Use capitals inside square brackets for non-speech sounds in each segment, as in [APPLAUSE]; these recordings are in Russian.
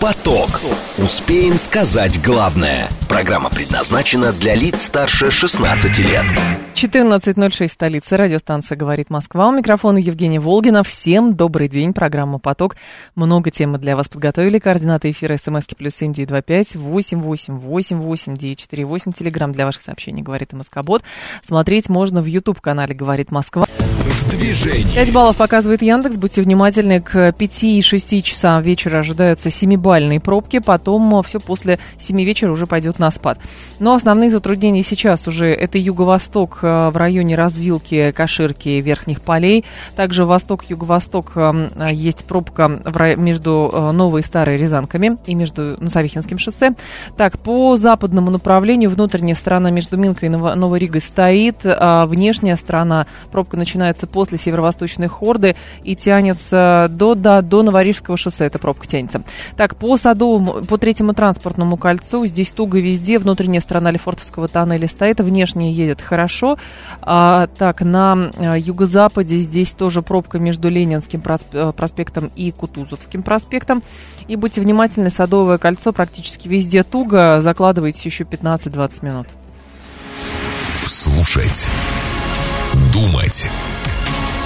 Поток. Успеем сказать главное. Программа предназначена для лиц старше 16 лет. 14.06 столица. Радиостанция «Говорит Москва». У микрофона Евгения Волгина. Всем добрый день. Программа «Поток». Много тем мы для вас подготовили. Координаты эфира смски плюс семь девять два пять восемь восемь восемь восемь девять четыре восемь. Телеграмм для ваших сообщений «Говорит Москобот». Смотреть можно в YouTube-канале «Говорит Москва». В движении. 5 баллов показывает Яндекс. Будьте внимательны. К 5 и 6 часам вечера ожидаются 7-бальные пробки. Потом все после 7 вечера уже пойдет на спад. Но основные затруднения сейчас уже это юго-восток э, в районе развилки Каширки Верхних полей. Также восток-юго-восток э, есть пробка между э, Новой и Старой Рязанками и между Савихинским шоссе. Так, по западному направлению внутренняя сторона между Минкой и Ново- Новой Ригой стоит, а внешняя сторона пробка начинается после северо-восточной хорды и тянется до, до, до Новорижского шоссе, эта пробка тянется. Так, по Садовому, по третьему транспортному кольцу, здесь туго везде, внутренняя сторона Лефортовского тоннеля стоит, внешняя едет хорошо. А, так, на а, юго-западе здесь тоже пробка между Ленинским э, проспектом и Кутузовским проспектом. И будьте внимательны, Садовое кольцо практически везде туго, закладывайте еще 15-20 минут. Слушать. Думать.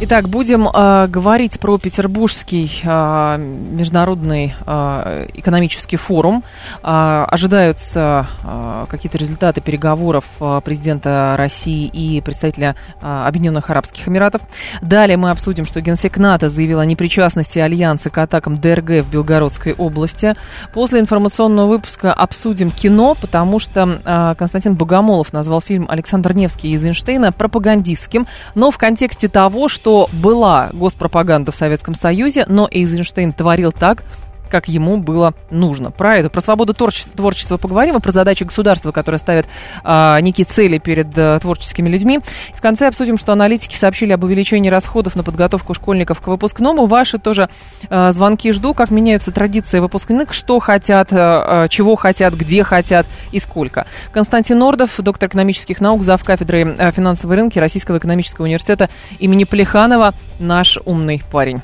Итак, будем э, говорить про Петербургский э, международный э, экономический форум. Э, ожидаются э, какие-то результаты переговоров э, президента России и представителя э, Объединенных Арабских Эмиратов. Далее мы обсудим, что Генсек НАТО заявил о непричастности Альянса к атакам ДРГ в Белгородской области. После информационного выпуска обсудим кино, потому что э, Константин Богомолов назвал фильм Александр Невский из Эйнштейна пропагандистским, но в контексте того, что была госпропаганда в Советском Союзе, но Эйзенштейн творил так, как ему было нужно. Про это, про свободу творчества, творчества поговорим, и про задачи государства, которые ставят а, некие цели перед а, творческими людьми. В конце обсудим, что аналитики сообщили об увеличении расходов на подготовку школьников к выпускному. Ваши тоже а, звонки жду, как меняются традиции выпускных, что хотят, а, чего хотят, где хотят и сколько. Константин Нордов, доктор экономических наук, зав. кафедры а, финансовые рынки Российского экономического университета имени Плеханова, наш умный парень.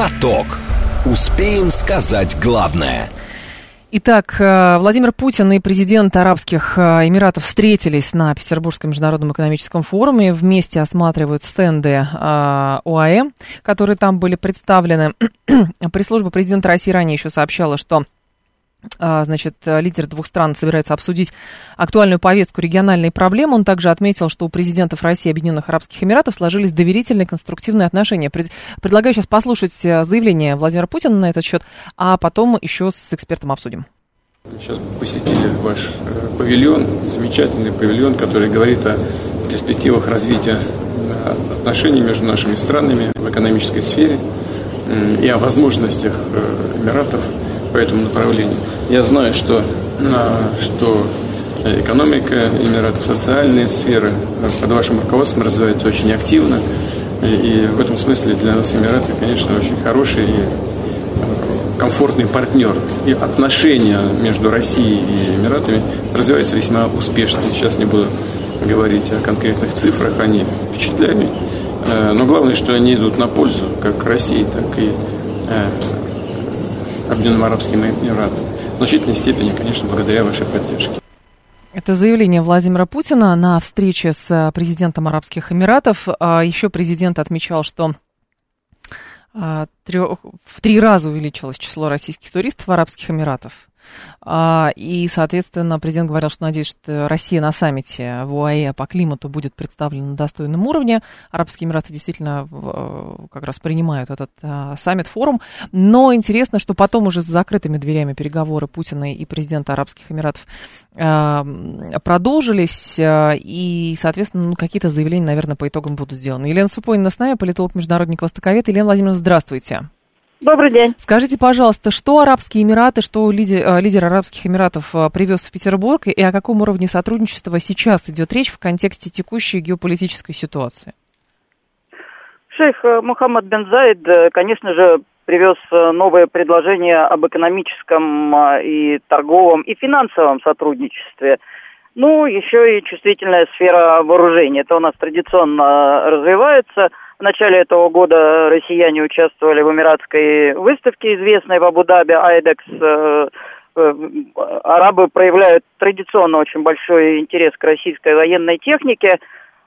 Поток. Успеем сказать главное. Итак, э, Владимир Путин и президент Арабских э, Эмиратов встретились на Петербургском международном экономическом форуме. Вместе осматривают стенды э, ОАЭ, которые там были представлены. [CLEARS THROAT] Пресс-служба президента России ранее еще сообщала, что Значит, лидеры двух стран собираются обсудить актуальную повестку региональной проблемы. Он также отметил, что у президентов России и Объединенных Арабских Эмиратов сложились доверительные конструктивные отношения. Пред- Предлагаю сейчас послушать э, заявление Владимира Путина на этот счет, а потом еще с экспертом обсудим. Сейчас посетили ваш э, павильон, замечательный павильон, который говорит о перспективах развития э, отношений между нашими странами в экономической сфере и о возможностях э, Эмиратов по этому направлению. Я знаю, что, э, что экономика Эмиратов, социальные сферы э, под вашим руководством развиваются очень активно. И, в этом смысле для нас Эмираты, конечно, очень хорошие и комфортный партнер. И отношения между Россией и Эмиратами развиваются весьма успешно. Сейчас не буду говорить о конкретных цифрах, они впечатляют. Э, Но главное, что они идут на пользу как России, так и э, Объединенным Арабским Эмиратам. В значительной степени, конечно, благодаря вашей поддержке. Это заявление Владимира Путина на встрече с э, президентом Арабских Эмиратов. А Еще президент отмечал, что а, в три раза увеличилось число российских туристов в Арабских Эмиратах. А, И, соответственно, президент говорил, что надеется, что Россия на саммите в УАЭ по климату будет представлена на достойном уровне. Арабские Эмираты действительно в- как раз принимают этот а, саммит, форум. Но интересно, что потом уже с закрытыми дверями переговоры Путина и президента Арабских Эмиратов а, продолжились. И, соответственно, ну, какие-то заявления, наверное, по итогам будут сделаны. Елена Супонина с нами, политолог, международник, востоковед. Елена Владимировна, здравствуйте. Добрый день. Скажите, пожалуйста, что Арабские Эмираты, что лидер, э, лидер Арабских Эмиратов э, привез в Петербург, и о каком уровне сотрудничества сейчас идет речь в контексте текущей геополитической ситуации? Шейх э, Мухаммад бен Заид, конечно же, привез новое предложение об экономическом и торговом и финансовом сотрудничестве. Ну, еще и чувствительная сфера вооружения. Это у нас традиционно развивается – в начале этого года россияне участвовали в Эмиратской выставке, известной в Абу-Даби, Айдекс. Э, э, арабы проявляют традиционно очень большой интерес к российской военной технике.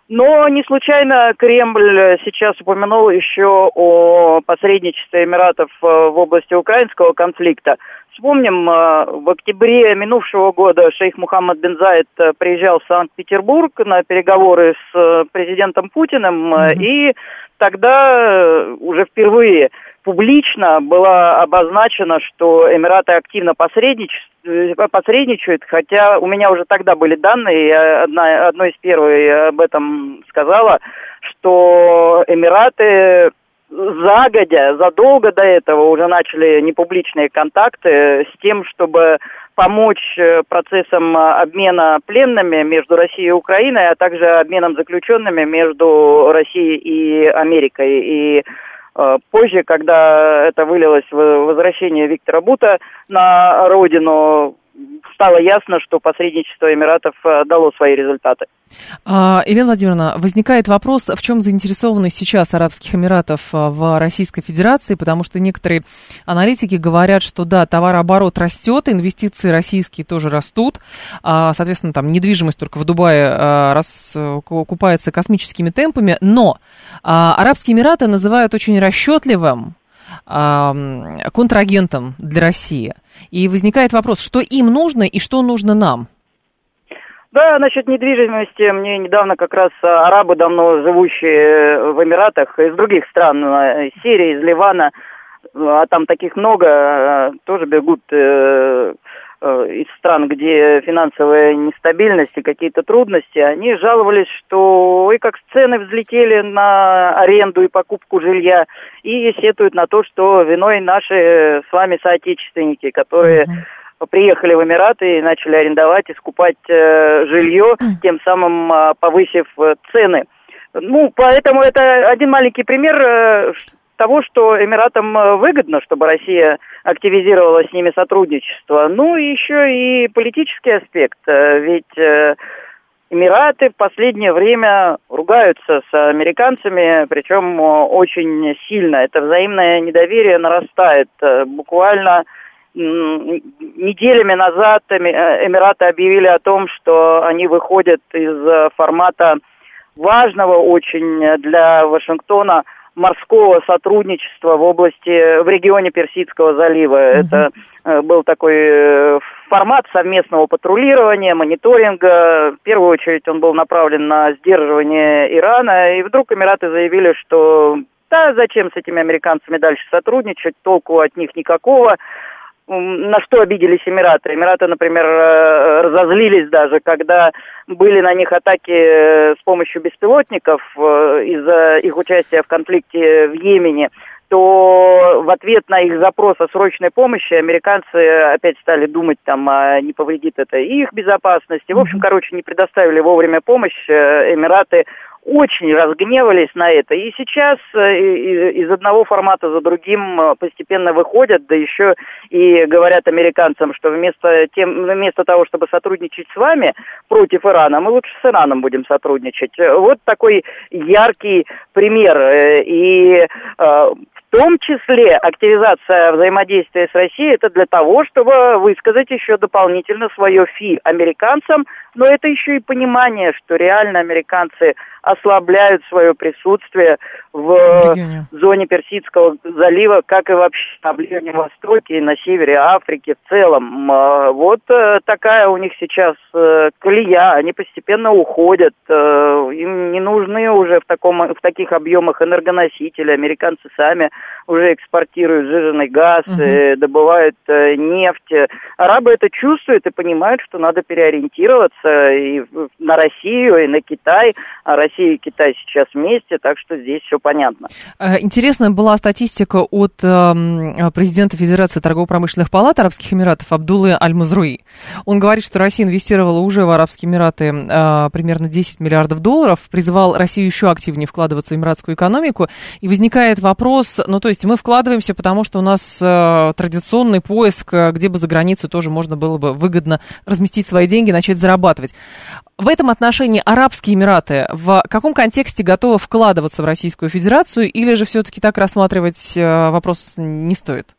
Но не случайно Кремль сейчас упомянул еще о посредничестве Эмиратов э, в области украинского конфликта. Вспомним, в октябре минувшего года шейх Мухаммад бен Заид приезжал в Санкт-Петербург на переговоры с президентом Путиным, mm-hmm. и тогда э, уже впервые публично было обозначено, что Эмираты активно э, посредничают, хотя у меня уже тогда были данные, я одна, одной из первых об этом сказала, что Эмираты загодя, задолго до этого уже начали непубличные контакты с тем, чтобы помочь э, процессам э, обмена пленными между Россией и Украиной, а также обменом заключенными между Россией и Америкой. И э, позже, когда это вылилось в возвращение Виктора Бута на родину, стало ясно, что посредничество Эмиратов э, дало свои результаты. А, Елена Владимировна, возникает вопрос, в чем заинтересованы сейчас Арабских Эмиратов э, в Российской Федерации, потому что некоторые аналитики говорят, что да, товарооборот растет, инвестиции российские тоже растут, а, соответственно, там недвижимость только в Дубае э, раз, купается космическими темпами, но а, Арабские Эмираты называют очень расчетливым контрагентом для России. И возникает вопрос, что им нужно и что нужно нам? Да, насчет недвижимости, мне недавно как раз арабы, давно живущие в Эмиратах, из других стран, из Сирии, из Ливана, а там таких много, тоже бегут э, Э, из стран, где финансовая нестабильность и какие-то трудности, они жаловались, что ой, как цены взлетели на аренду и покупку жилья, и сетуют на то, что виной наши с вами соотечественники, которые uh-huh. приехали в Эмираты и начали арендовать и скупать э, жилье, тем самым э, повысив э, цены. Ну, поэтому это один маленький пример, э, того, что Эмиратам э, выгодно, чтобы Россия активизировала с ними сотрудничество. Ну и еще и политический аспект. Э, ведь э, Эмираты в последнее время ругаются с американцами, причем очень сильно. Это взаимное недоверие нарастает. Буквально неделями назад Эмираты объявили о том, что они выходят из формата важного очень для Вашингтона – морского сотрудничества в области, в регионе Персидского залива. Uh-huh. Это э, был такой э, формат совместного патрулирования, мониторинга. В первую очередь он был направлен на сдерживание Ирана, и вдруг Эмираты заявили, что да, зачем с этими американцами дальше сотрудничать, толку от них никакого на что обиделись Эмираты. Эмираты, например, э, разозлились даже, когда были на них атаки э, с помощью беспилотников э, из-за их участия в конфликте в Йемене то в ответ на их запрос о срочной помощи американцы опять стали думать, там, а не повредит это их безопасности. В общем, короче, не предоставили вовремя помощь. Эмираты очень разгневались на это. И сейчас э, из одного формата за другим э, постепенно выходят, да еще и говорят американцам, что вместо, тем, вместо того, чтобы сотрудничать с вами против Ирана, мы лучше с Ираном будем сотрудничать. Вот такой яркий пример. Э, и в том числе активизация взаимодействия с Россией это для того, чтобы высказать еще дополнительно свое фи американцам, но это еще и понимание, что реально американцы ослабляют свое присутствие в Регионе. зоне Персидского залива, как и вообще на Ближнем Востоке и на севере Африки в целом. А, вот э, такая у них сейчас э, колея, они постепенно уходят. Э, им не нужны уже в, таком, в таких объемах энергоносители. Американцы сами уже экспортируют жирный газ, угу. добывают э, нефть. Арабы это чувствуют и понимают, что надо переориентироваться и на Россию, и на Китай. А Россия и Китай сейчас вместе, так что здесь все понятно. Э, интересная была статистика от эм, президента Федерации торгово-промышленных палат Арабских Эмиратов Абдулы Аль-Мазруи. Он говорит, что Россия инвестировала уже в Арабские Эмираты примерно 10 миллиардов долларов, призывал Россию еще активнее вкладываться в эмиратскую экономику. И возникает вопрос, ну то есть мы вкладываемся, потому что у нас э, традиционный поиск, где бы за границу тоже можно было бы выгодно разместить свои деньги, начать зарабатывать. В этом отношении Арабские Эмираты в каком контексте готовы вкладываться в Российскую Федерацию или же все-таки так рассматривать э, вопрос не стоит?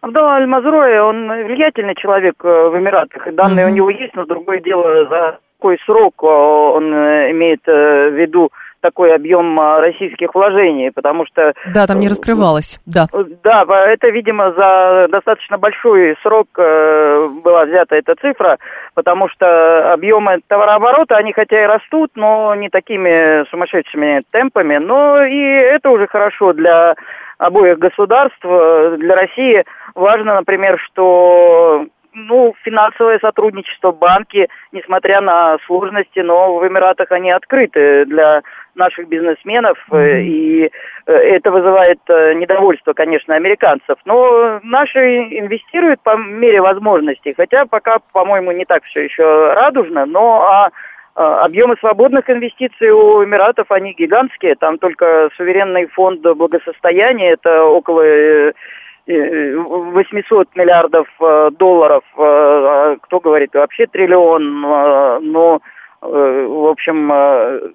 Абдалла Аль-Мазрой, он влиятельный человек э, в Эмиратах, и данные uh-huh. у него есть, но другое дело, за какой срок э, он имеет в виду такой объем а, российских вложений, потому что... Да, там не э, раскрывалось, да. Да, это, видимо, за достаточно большой срок э, была взята эта цифра, потому что объемы товарооборота, они хотя и растут, но не такими сумасшедшими темпами, но и это уже хорошо для обоих государств. Для России важно, например, что ну, финансовое сотрудничество, банки, несмотря на сложности, но в Эмиратах они открыты для наших бизнесменов, mm-hmm. и э, это вызывает э, недовольство, конечно, американцев. Но наши инвестируют по мере возможностей, хотя пока, по-моему, не так все еще радужно, но а Объемы свободных инвестиций у Эмиратов, они гигантские. Там только суверенный фонд благосостояния, это около 800 миллиардов долларов. А кто говорит, вообще триллион. Но, в общем,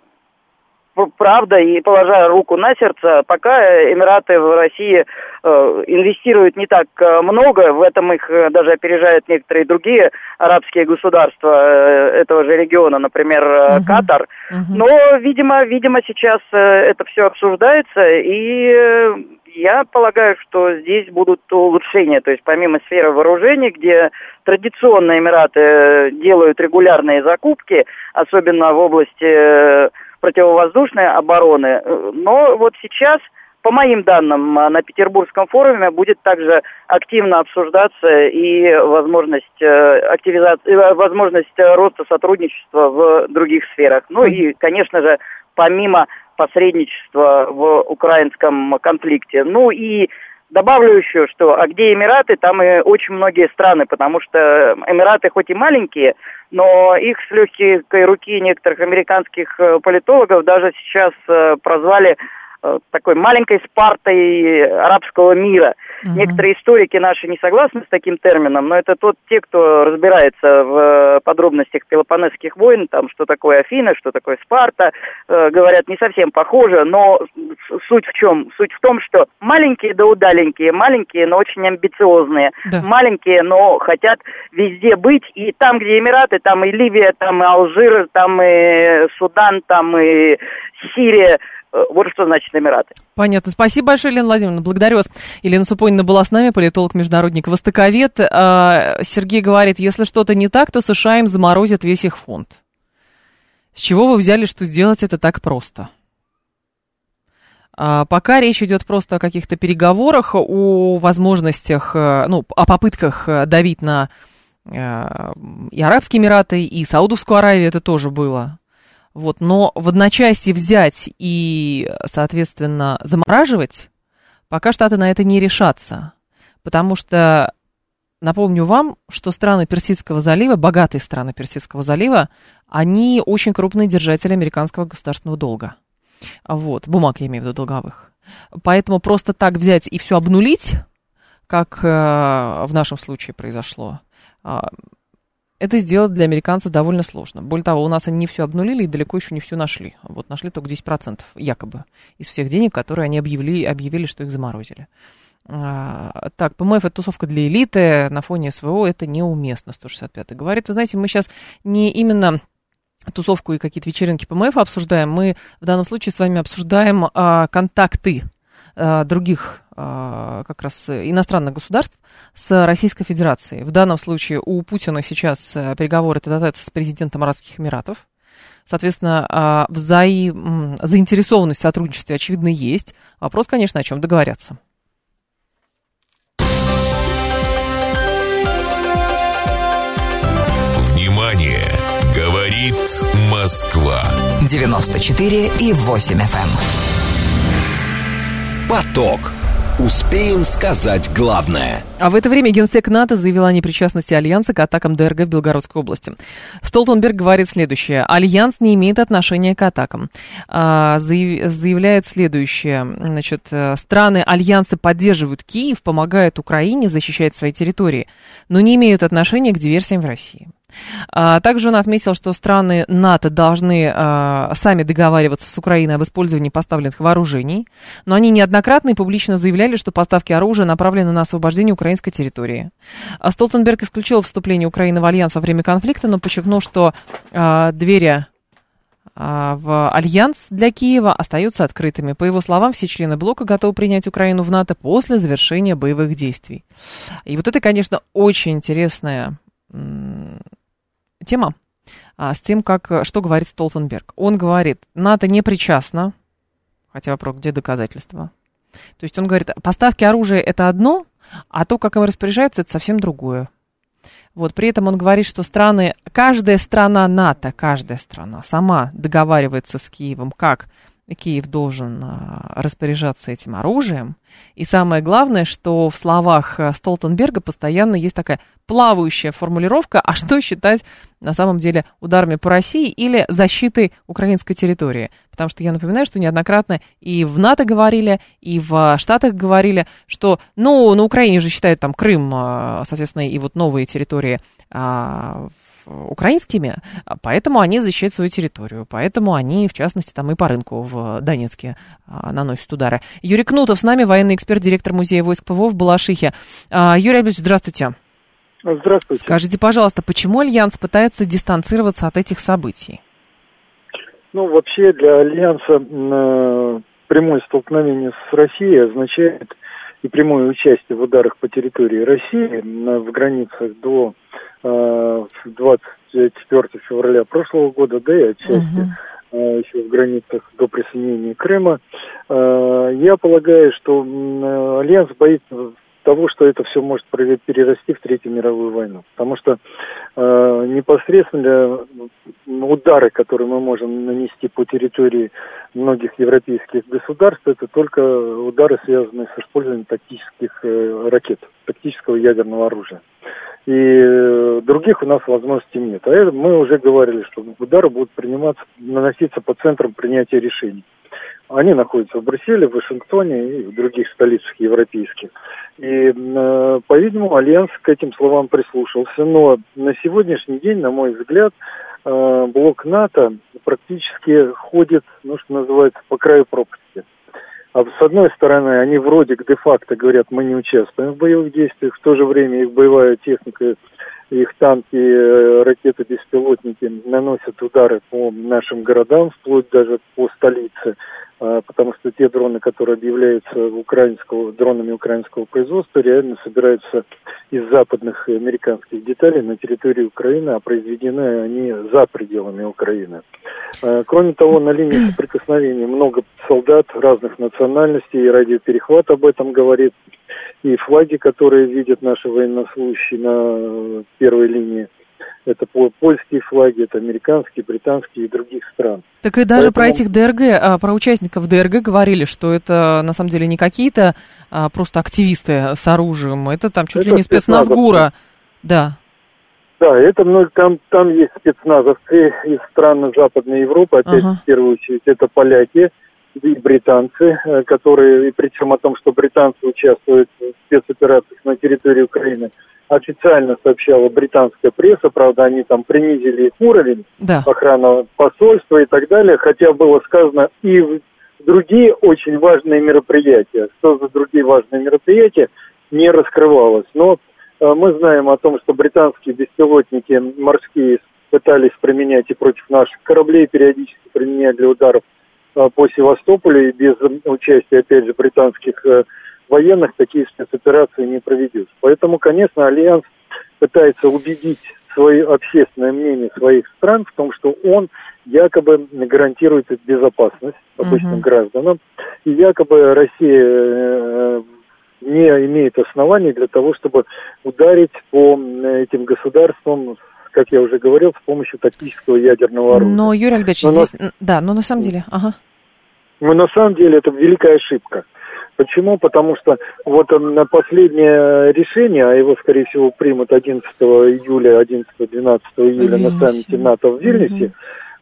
правда, и положа руку на сердце, пока Эмираты в России э, инвестируют не так э, много, в этом их э, даже опережают некоторые другие арабские государства э, этого же региона, например, э, угу. Катар. Угу. Но, видимо, видимо, сейчас э, это все обсуждается, и э, я полагаю, что здесь будут улучшения, то есть помимо сферы вооружений, где традиционно Эмираты э, делают регулярные закупки, особенно в области э, противовоздушной обороны. Но вот сейчас, по моим данным, на Петербургском форуме будет также активно обсуждаться и возможность э, активизации, э, возможность роста сотрудничества в других сферах. Ну и, конечно же, помимо посредничества в украинском конфликте. Ну и Добавлю еще, что а где Эмираты, там и очень многие страны, потому что Эмираты хоть и маленькие, но их с легкой руки некоторых американских э, политологов даже сейчас э, прозвали такой маленькой Спартой арабского мира. Угу. Некоторые историки наши не согласны с таким термином, но это тот, те, кто разбирается в э, подробностях Пелопонесских войн, там, что такое Афина, что такое Спарта, э, говорят, не совсем похоже, но суть в чем? Суть в том, что маленькие да удаленькие, маленькие, но очень амбициозные, да. маленькие, но хотят везде быть, и там, где Эмираты, там и Ливия, там и Алжир, там и Судан, там и Сирия, Э, вот что значит Эмираты. Понятно. Спасибо большое, Елена Владимировна. Благодарю вас. Елена Супонина была с нами, политолог-международник, востоковед. А, Сергей говорит, если что-то не так, то США им заморозят весь их фонд. С чего вы взяли, что сделать это так просто? А, пока речь идет просто о каких-то переговорах, о возможностях, э, ну, о попытках э, давить на и Арабские Эмираты, и Саудовскую Аравию, это тоже было. Вот, но в одночасье взять и, соответственно, замораживать, пока Штаты на это не решатся. Потому что, напомню вам, что страны Персидского залива, богатые страны Персидского залива, они очень крупные держатели американского государственного долга. Вот, бумаг я имею в виду долговых. Поэтому просто так взять и все обнулить, как э, в нашем случае произошло, а, это сделать для американцев довольно сложно. Более того, у нас они не все обнулили и далеко еще не все нашли. Вот нашли только 10% якобы из всех денег, которые они объявили, объявили что их заморозили. А, так, ПМФ это тусовка для элиты, на фоне СВО это неуместно, 165 говорит. Вы знаете, мы сейчас не именно тусовку и какие-то вечеринки ПМФ обсуждаем, мы в данном случае с вами обсуждаем а, контакты а, других как раз иностранных государств с Российской Федерацией. В данном случае у Путина сейчас э, переговоры тет с президентом Арабских Эмиратов. Соответственно, а, взаим... заинтересованность в сотрудничестве, очевидно, есть. Вопрос, конечно, о чем договорятся. Внимание! Говорит Москва. 94 и 8 FM. Эм. Поток. Успеем сказать главное. А в это время генсек НАТО заявила о непричастности Альянса к атакам ДРГ в Белгородской области. Столтенберг говорит следующее. Альянс не имеет отношения к атакам. А, заявляет следующее. Значит, э, страны Альянса поддерживают Киев, помогают Украине защищать свои территории, но не имеют отношения к диверсиям в России. А, также он отметил, что страны НАТО должны а, сами договариваться с Украиной об использовании поставленных вооружений, но они неоднократно и публично заявляли, что поставки оружия направлены на освобождение украинской территории. А Столтенберг исключил вступление Украины в альянс во время конфликта, но подчеркнул, что двери в альянс для Киева остаются открытыми. По его словам, все члены блока готовы принять Украину в НАТО после завершения боевых действий. И вот это, конечно, очень интересная тема а, с тем, как, э, что говорит Столтенберг. Он говорит, НАТО не причастно, хотя вопрос, где доказательства? То есть он говорит, поставки оружия это одно, а то, как им распоряжаются, это совсем другое. Вот, при этом он говорит, что страны, каждая страна НАТО, каждая страна сама договаривается с Киевом, как Киев должен а, распоряжаться этим оружием. И самое главное, что в словах э, Столтенберга постоянно есть такая плавающая формулировка, а что считать на самом деле ударами по России или защитой украинской территории. Потому что я напоминаю, что неоднократно и в НАТО говорили, и в Штатах говорили, что, ну, на Украине же считают там Крым, а, соответственно, и вот новые территории а, украинскими, поэтому они защищают свою территорию, поэтому они, в частности, там и по рынку в Донецке а, наносят удары. Юрий Кнутов с нами, военный эксперт, директор музея войск ПВО в Балашихе. А, Юрий Альбертович, здравствуйте. Здравствуйте. Скажите, пожалуйста, почему Альянс пытается дистанцироваться от этих событий? Ну, вообще для Альянса э, прямое столкновение с Россией означает и прямое участие в ударах по территории России в границах до 24 э, февраля прошлого года, да и отчасти uh-huh. еще в границах до присоединения Крыма. Э, я полагаю, что Альянс боится того, что это все может перерасти в Третью мировую войну. Потому что э, непосредственно удары, которые мы можем нанести по территории многих европейских государств, это только удары, связанные с использованием тактических э, ракет, тактического ядерного оружия. И э, других у нас возможностей нет. А это мы уже говорили, что удары будут приниматься, наноситься по центрам принятия решений. Они находятся в Брюсселе, в Вашингтоне и в других столицах европейских. И, э, по-видимому, Альянс к этим словам прислушался. Но на сегодняшний день, на мой взгляд, э, блок НАТО практически ходит, ну, что называется, по краю пропасти. А с одной стороны, они вроде де-факто говорят, мы не участвуем в боевых действиях, в то же время их боевая техника, их танки, э, ракеты, беспилотники наносят удары по нашим городам, вплоть даже по столице. А, потому что те дроны, которые объявляются украинского, дронами украинского производства, реально собираются из западных американских деталей на территории Украины, а произведены они за пределами Украины. А, кроме того, на линии [CLEARS THROAT] соприкосновения много солдат разных национальностей, и радиоперехват об этом говорит, и флаги, которые видят наши военнослужащие на первой линии – это польские флаги, это американские, британские и других стран. Так и даже Поэтому... про этих ДРГ, а, про участников ДРГ говорили, что это на самом деле не какие-то а, просто активисты с оружием, это там чуть это ли не спецназ ГУРа. Да. Да, это ну, там, там есть спецназовцы из стран Западной Европы, опять ага. в первую очередь это поляки и британцы, э, которые, и причем о том, что британцы участвуют в спецоперациях на территории Украины – официально сообщала британская пресса, правда, они там принизили их уровень, да. охрана посольства и так далее, хотя было сказано и другие очень важные мероприятия. Что за другие важные мероприятия, не раскрывалось. Но э, мы знаем о том, что британские беспилотники морские пытались применять и против наших кораблей, периодически применять для ударов э, по Севастополю, и без участия, опять же, британских э, военных такие спецоперации не проведешь. Поэтому, конечно, Альянс пытается убедить свое общественное мнение своих стран в том, что он якобы гарантирует безопасность обычным uh-huh. гражданам, и якобы Россия э, не имеет оснований для того, чтобы ударить по этим государствам как я уже говорил, с помощью тактического ядерного оружия. Но, Юрий Альбертович, но здесь... На... Да, но на самом деле... Ага. Но на самом деле это великая ошибка. Почему? Потому что вот на последнее решение, а его, скорее всего, примут 11 июля, 11-12 июля на саммите НАТО в Вильнюсе,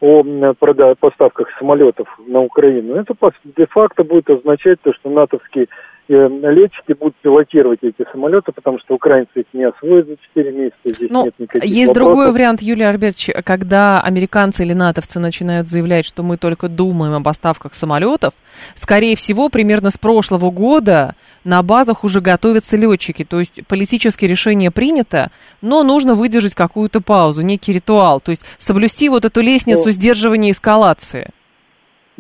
угу. о поставках самолетов на Украину, это де-факто будет означать то, что натовские летчики будут пилотировать эти самолеты, потому что украинцы их не освоят за 4 месяца, здесь ну, нет никаких Есть вопросов. другой вариант, Юлия Альбертович, когда американцы или натовцы начинают заявлять, что мы только думаем о поставках самолетов, скорее всего, примерно с прошлого года на базах уже готовятся летчики, то есть политическое решение принято, но нужно выдержать какую-то паузу, некий ритуал, то есть соблюсти вот эту лестницу ну, сдерживания эскалации.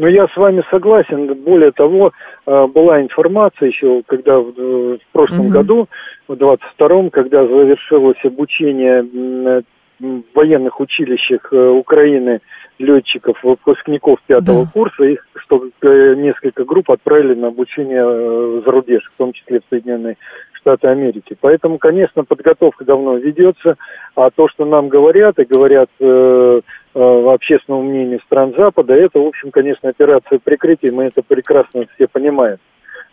Ну, я с вами согласен. Более того, э, была информация еще, когда в, прошлом угу. году, в 22-м, когда завершилось обучение в военных училищах э, Украины летчиков, выпускников пятого да. курса, их что э, несколько групп отправили на обучение за рубеж, в том числе в Соединенные Штаты Америки. Поэтому, конечно, подготовка давно ведется, а то, что нам говорят, и говорят э, э, общественному мнению стран Запада, это, в общем, конечно, операция прикрытия, мы это прекрасно все понимаем.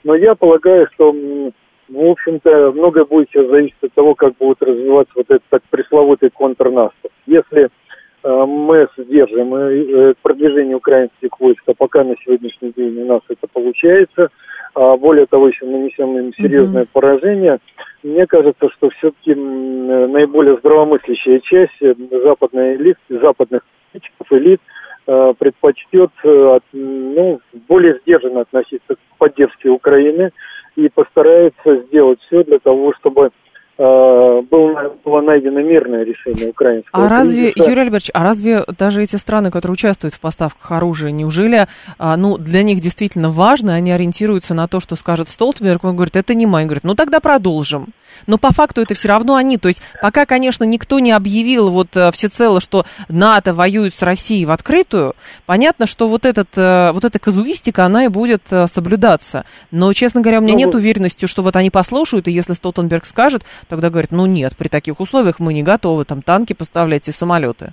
Но я полагаю, что, в общем-то, многое будет сейчас зависеть от того, как будет развиваться вот этот так пресловутый контрнаступ. Если э, мы сдержим э, продвижение украинских войск, а пока на сегодняшний день у нас это получается – более того, еще нанесем им серьезное mm-hmm. поражение, мне кажется, что все-таки наиболее здравомыслящая часть э, западной элит, западных политиков, элит э, предпочтет э, ну, более сдержанно относиться к поддержке Украины и постарается сделать все для того, чтобы было найдено мирное решение украинского А разве, кризиса. Юрий Альбертович, а разве даже эти страны, которые участвуют в поставках оружия, неужели, а, ну, для них действительно важно, они ориентируются на то, что скажет Столтенберг, он говорит, это не мой, он говорит, ну, тогда продолжим. Но по факту это все равно они, то есть пока, конечно, никто не объявил вот э, всецело, что НАТО воюет с Россией в открытую, понятно, что вот, этот, э, вот эта казуистика, она и будет соблюдаться. Но, честно говоря, у меня ну, нет уверенности, что вот они послушают, и если Столтенберг скажет, тогда говорят, ну нет, при таких условиях мы не готовы там танки поставлять и самолеты.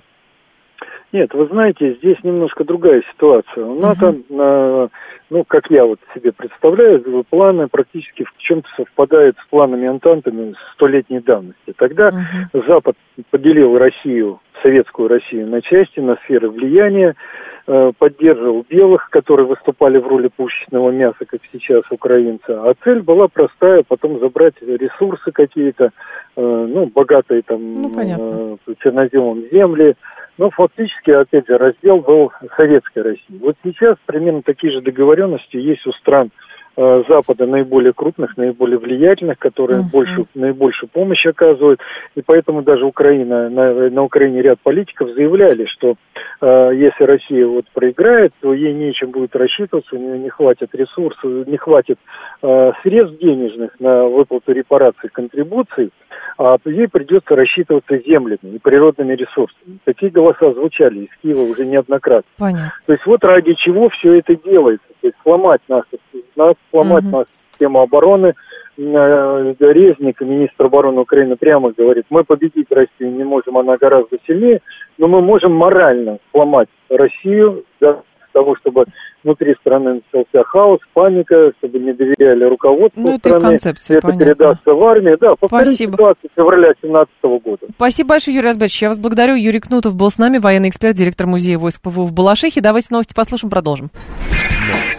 Нет, вы знаете, здесь немножко другая ситуация. У НАТО, uh-huh. ну, как я вот себе представляю, планы практически в чем-то совпадают с планами Антантами столетней давности. Тогда uh-huh. Запад поделил Россию, советскую Россию на части, на сферы влияния, Э, поддерживал белых, которые выступали в роли пушечного мяса, как сейчас украинцы. А цель была простая, потом забрать ресурсы какие-то, э, ну, богатые там ну, э, черноземом земли. Но фактически, опять же, раздел был Советской России. Вот сейчас примерно такие же договоренности есть у стран Э, Запада наиболее крупных, наиболее влиятельных, которые uh-huh. больше, наибольшую помощь оказывают. И поэтому даже Украина, на, на Украине ряд политиков заявляли, что э, если Россия вот проиграет, то ей нечем будет рассчитываться, у нее не хватит ресурсов, не хватит э, средств денежных на выплату репараций, контрибуций, а ей придется рассчитываться землями и природными ресурсами. Такие голоса звучали из Киева уже неоднократно. Понятно. То есть вот ради чего все это делается. То есть сломать нас, нас сломать угу. нашу систему обороны. Э, Резник, министр обороны Украины, прямо говорит, мы победить Россию не можем, она гораздо сильнее, но мы можем морально сломать Россию для того, чтобы внутри страны начался хаос, паника, чтобы не доверяли руководству ну, это страны. концепция, это понятно. передастся в армию. Да, повторить Спасибо. ситуацию февраля 2017 года. Спасибо большое, Юрий Альбертович. Я вас благодарю. Юрий Кнутов был с нами, военный эксперт, директор музея войск ПВО в Балашихе. Давайте новости послушаем, продолжим.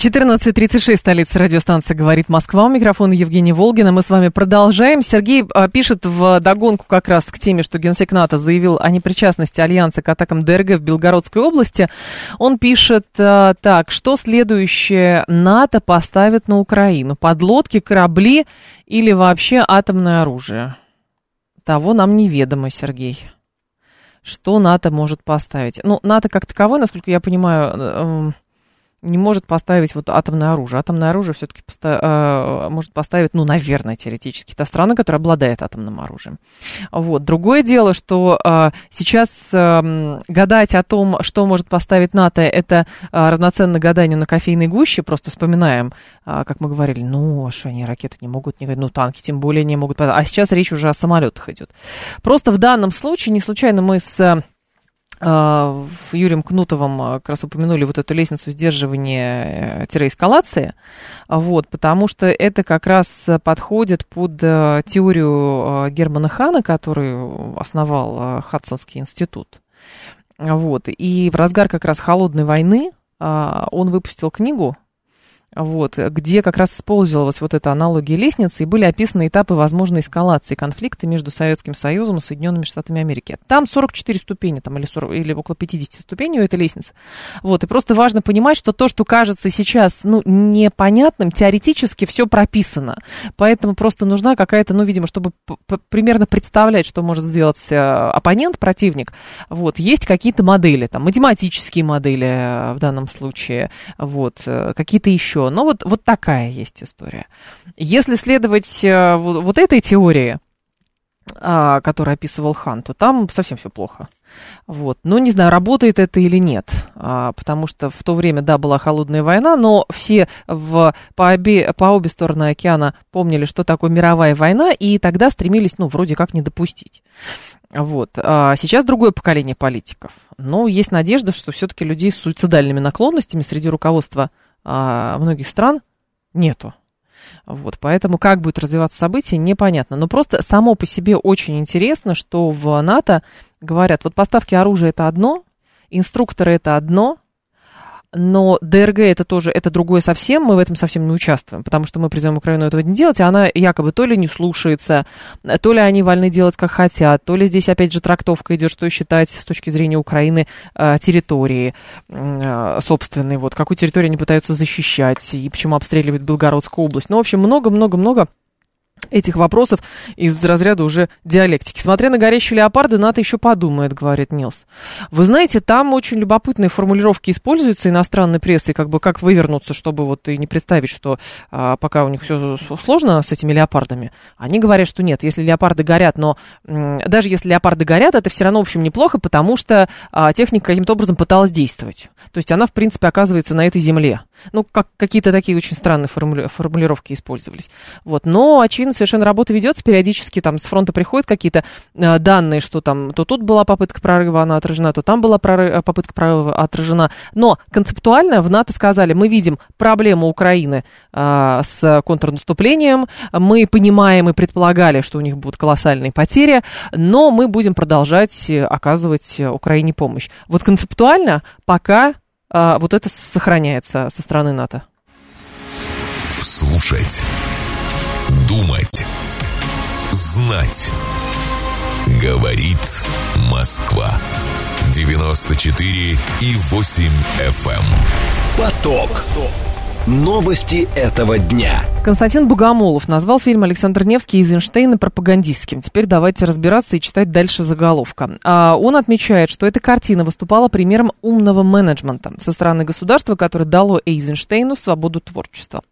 14.36, столица радиостанции «Говорит Москва». У микрофона Евгения Волгина. Мы с вами продолжаем. Сергей а, пишет в догонку как раз к теме, что Генсек НАТО заявил о непричастности Альянса к атакам ДРГ в Белгородской области. Он пишет а, так, что следующее НАТО поставит на Украину? Подлодки, корабли или вообще атомное оружие? Того нам неведомо, Сергей. что НАТО может поставить? Ну, НАТО как таковое, насколько я понимаю, эм, не может поставить вот атомное оружие. Атомное оружие все-таки поста- э, может поставить, ну, наверное, теоретически, та страна, которая обладает атомным оружием. Вот. Другое дело, что э, сейчас э, гадать о том, что может поставить НАТО, это э, равноценно гаданию на кофейной гуще. Просто вспоминаем, как мы говорили, ну, что они ракеты не могут, не, ну, танки тем более не могут. А сейчас речь уже о самолетах идет. Просто в данном случае, не случайно мы с Юрием Кнутовым а, как раз упомянули вот эту лестницу сдерживания-эскалации, вот, потому что это как раз подходит под э, теорию э, Германа Хана, который основал э, Хадсонский институт. Вот, и в разгар как раз холодной войны а, он выпустил книгу вот, где как раз использовалась вот эта аналогия лестницы, и были описаны этапы возможной эскалации конфликта между Советским Союзом и Соединенными Штатами Америки. Там 44 ступени, там, или, 40, или около 50 ступеней у этой лестницы. Вот, и просто важно понимать, что то, что кажется сейчас, ну, непонятным, теоретически все прописано. Поэтому просто нужна какая-то, ну, видимо, чтобы примерно представлять, что может сделать э, оппонент, противник, вот, есть какие-то модели, там, математические модели э, в данном случае, вот, э, какие-то еще еще. Но вот, вот такая есть история. Если следовать э, вот, вот этой теории, а, которую описывал Хан, то там совсем все плохо. Вот. Ну, не знаю, работает это или нет, а, потому что в то время, да, была холодная война, но все в, по, обе, по обе стороны океана помнили, что такое мировая война, и тогда стремились, ну, вроде как не допустить. Вот. А сейчас другое поколение политиков. Но есть надежда, что все-таки людей с суицидальными наклонностями среди руководства а, многих стран нету. Вот, поэтому как будет развиваться событие, непонятно. Но просто само по себе очень интересно, что в НАТО говорят, вот поставки оружия это одно, инструкторы это одно, но ДРГ это тоже, это другое совсем, мы в этом совсем не участвуем, потому что мы призываем Украину этого не делать, и она якобы то ли не слушается, то ли они вольны делать как хотят, то ли здесь опять же трактовка идет, что считать с точки зрения Украины э, территории э, собственной, вот, какую территорию они пытаются защищать, и почему обстреливают Белгородскую область. Ну, в общем, много-много-много этих вопросов из разряда уже диалектики. Смотря на горящие леопарды, НАТО еще подумает, говорит Нилс. Вы знаете, там очень любопытные формулировки используются иностранной прессой, как бы как вывернуться, чтобы вот и не представить, что а, пока у них все сложно с этими леопардами. Они говорят, что нет, если леопарды горят, но м, даже если леопарды горят, это все равно, в общем, неплохо, потому что а, техника каким-то образом пыталась действовать. То есть она, в принципе, оказывается на этой земле. Ну, как, какие-то такие очень странные формули- формулировки использовались. Вот. Но, очевидно, совершенно работа ведется, периодически там с фронта приходят какие-то э, данные, что там то тут была попытка прорыва, она отражена, то там была прорыв, э, попытка прорыва отражена. Но концептуально в НАТО сказали, мы видим проблему Украины э, с контрнаступлением, мы понимаем и предполагали, что у них будут колоссальные потери, но мы будем продолжать э, оказывать Украине помощь. Вот концептуально пока э, вот это сохраняется со стороны НАТО. Слушать Думать. Знать. Говорит Москва. 94 и 8 FM. Эм. Поток. Новости этого дня. Константин Богомолов назвал фильм Александр Невский и Эйзенштейна пропагандистским. Теперь давайте разбираться и читать дальше заголовка. А, он отмечает, что эта картина выступала примером умного менеджмента со стороны государства, которое дало Эйзенштейну свободу творчества.